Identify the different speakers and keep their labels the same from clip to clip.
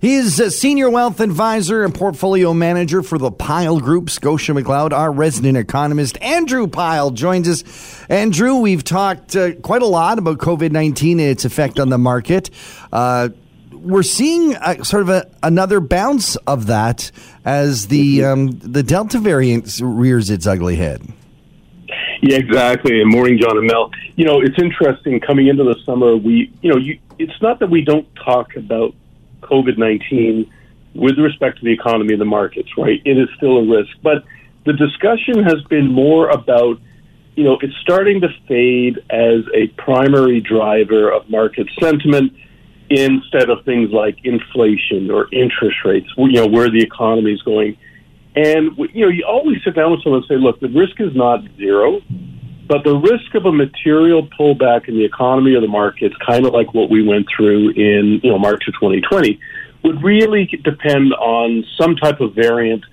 Speaker 1: He is a senior wealth advisor and portfolio manager for the Pyle Group. Scotia McLeod, our resident economist, Andrew Pyle, joins us. Andrew, we've talked uh, quite a lot about COVID 19 and its effect on the market. Uh, we're seeing a, sort of a, another bounce of that as the um, the Delta variant rears its ugly head.
Speaker 2: Yeah, exactly. And morning, John and Mel. You know, it's interesting coming into the summer. We, you know, you, it's not that we don't talk about COVID 19 with respect to the economy and the markets, right? It is still a risk. But the discussion has been more about, you know, it's starting to fade as a primary driver of market sentiment instead of things like inflation or interest rates, you know, where the economy is going. And, you know, you always sit down with someone and say, look, the risk is not zero, but the risk of a material pullback in the economy or the markets, kind of like what we went through in, you know, March of 2020, would really depend on some type of variant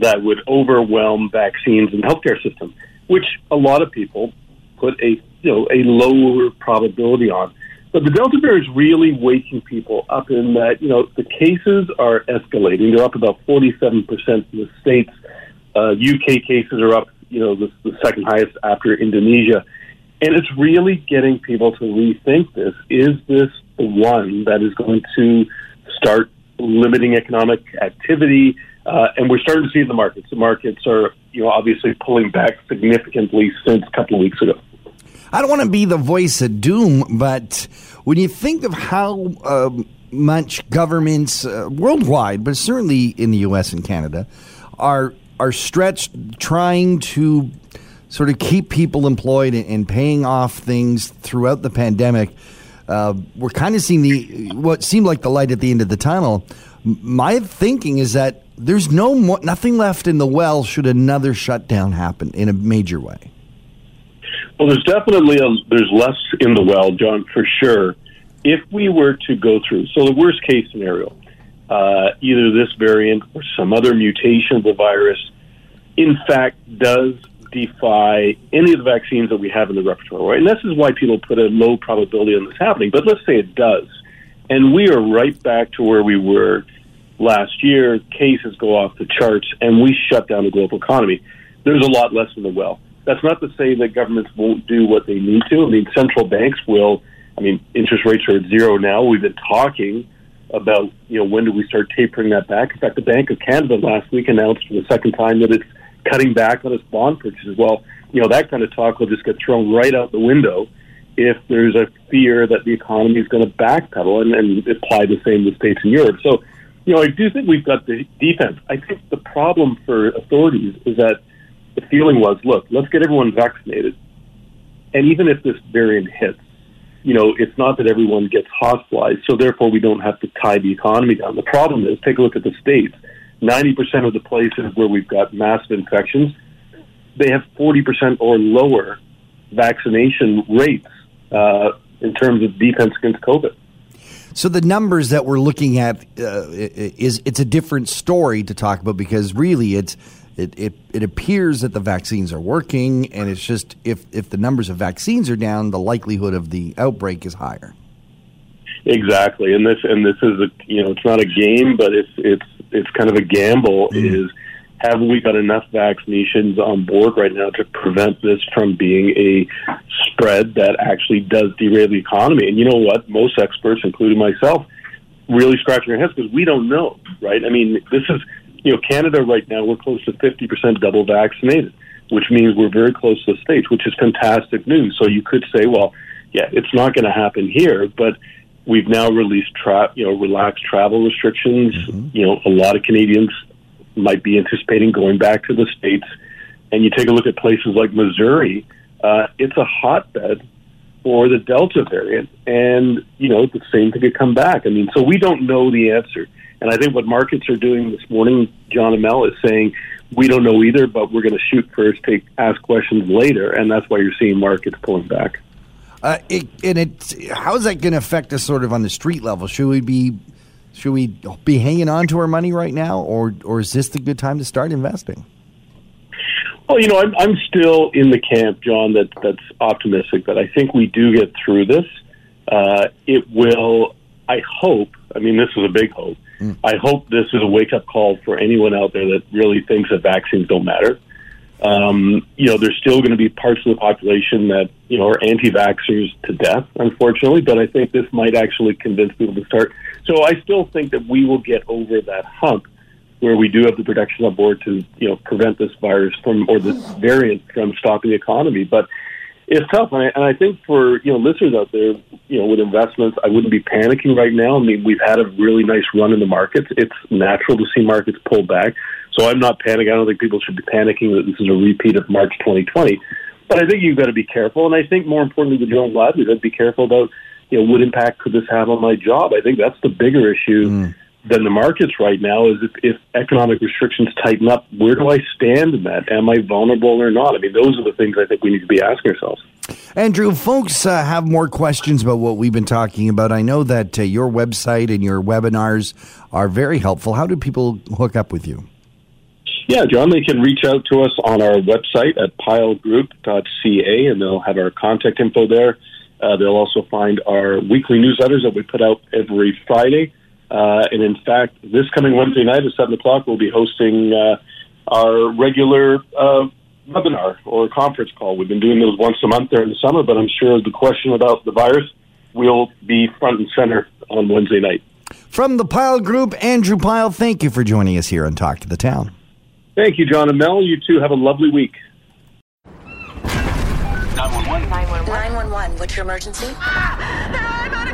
Speaker 2: that would overwhelm vaccines and healthcare system, which a lot of people put a, you know, a lower probability on. But the Delta variant is really waking people up in that, you know, the cases are escalating. They're up about 47% in the States. Uh, UK cases are up, you know, the, the second highest after Indonesia. And it's really getting people to rethink this. Is this the one that is going to start limiting economic activity? Uh, and we're starting to see the markets. The markets are, you know, obviously pulling back significantly since a couple of weeks ago.
Speaker 1: I don't want to be the voice of doom, but when you think of how uh, much governments uh, worldwide, but certainly in the U.S. and Canada, are are stretched trying to sort of keep people employed and paying off things throughout the pandemic. Uh, we're kind of seeing the what seemed like the light at the end of the tunnel. My thinking is that there's no more, nothing left in the well should another shutdown happen in a major way.
Speaker 2: Well, there's definitely a, there's less in the well, John, for sure. If we were to go through, so the worst case scenario, uh, either this variant or some other mutation of the virus, in fact, does defy any of the vaccines that we have in the repertoire. Right? And this is why people put a low probability on this happening. But let's say it does, and we are right back to where we were last year. Cases go off the charts, and we shut down the global economy. There's a lot less in the well. That's not to say that governments won't do what they need to. I mean, central banks will. I mean, interest rates are at zero now. We've been talking about, you know, when do we start tapering that back? In fact, the Bank of Canada last week announced for the second time that it's cutting back on its bond purchases. Well, you know, that kind of talk will just get thrown right out the window if there's a fear that the economy is going to backpedal and, and apply the same to states in Europe. So, you know, I do think we've got the defense. I think the problem for authorities is that the feeling was, look, let's get everyone vaccinated. And even if this variant hits, you know, it's not that everyone gets hospitalized, so therefore we don't have to tie the economy down. The problem is, take a look at the states. 90% of the places where we've got massive infections, they have 40% or lower vaccination rates uh, in terms of defense against COVID.
Speaker 1: So the numbers that we're looking at uh, is it's a different story to talk about because really it's it, it, it appears that the vaccines are working, and it's just if, if the numbers of vaccines are down, the likelihood of the outbreak is higher.
Speaker 2: Exactly, and this and this is a you know it's not a game, but it's it's it's kind of a gamble. Mm. Is have we got enough vaccinations on board right now to prevent this from being a spread that actually does derail the economy? And you know what? Most experts, including myself, really scratching their heads because we don't know, right? I mean, this is you know, Canada right now, we're close to 50% double vaccinated, which means we're very close to the States, which is fantastic news. So you could say, well, yeah, it's not going to happen here, but we've now released, tra- you know, relaxed travel restrictions. Mm-hmm. You know, a lot of Canadians might be anticipating going back to the States. And you take a look at places like Missouri, uh, it's a hotbed for the Delta variant. And, you know, the same thing could come back. I mean, so we don't know the answer. And I think what markets are doing this morning, John and Mel, is saying we don't know either, but we're going to shoot first, take ask questions later, and that's why you're seeing markets pulling back.
Speaker 1: Uh, it, and it, how is that going to affect us sort of on the street level? Should we be should we be hanging on to our money right now, or or is this the good time to start investing?
Speaker 2: Well, you know, I'm, I'm still in the camp, John, that that's optimistic. That I think we do get through this. Uh, it will. I hope. I mean, this is a big hope Mm. I hope this is a wake up call for anyone out there that really thinks that vaccines don't matter. Um, you know, there's still going to be parts of the population that, you know, are anti vaxxers to death, unfortunately, but I think this might actually convince people to start. So I still think that we will get over that hump where we do have the protection on board to, you know, prevent this virus from, or this variant from stopping the economy. But it's tough, and I, and I think for you know listeners out there, you know, with investments, I wouldn't be panicking right now. I mean, we've had a really nice run in the markets. It's natural to see markets pull back, so I'm not panicking. I don't think people should be panicking that this is a repeat of March 2020. But I think you've got to be careful, and I think more importantly, with your own livelihood, be careful about you know what impact could this have on my job. I think that's the bigger issue. Mm than the markets right now is if, if economic restrictions tighten up, where do I stand in that? Am I vulnerable or not? I mean, those are the things I think we need to be asking ourselves.
Speaker 1: Andrew, folks uh, have more questions about what we've been talking about. I know that uh, your website and your webinars are very helpful. How do people hook up with you?
Speaker 2: Yeah, John, they can reach out to us on our website at pylegroup.ca and they'll have our contact info there. Uh, they'll also find our weekly newsletters that we put out every Friday. Uh, and in fact, this coming Wednesday night at 7 o'clock, we'll be hosting uh, our regular uh, webinar or conference call. We've been doing those once a month during the summer, but I'm sure the question about the virus will be front and center on Wednesday night.
Speaker 1: From the Pyle Group, Andrew Pyle, thank you for joining us here on Talk to the Town.
Speaker 2: Thank you, John and Mel. You too have a lovely week.
Speaker 3: 911. 911. 911. What's your emergency?
Speaker 4: Ah, I'm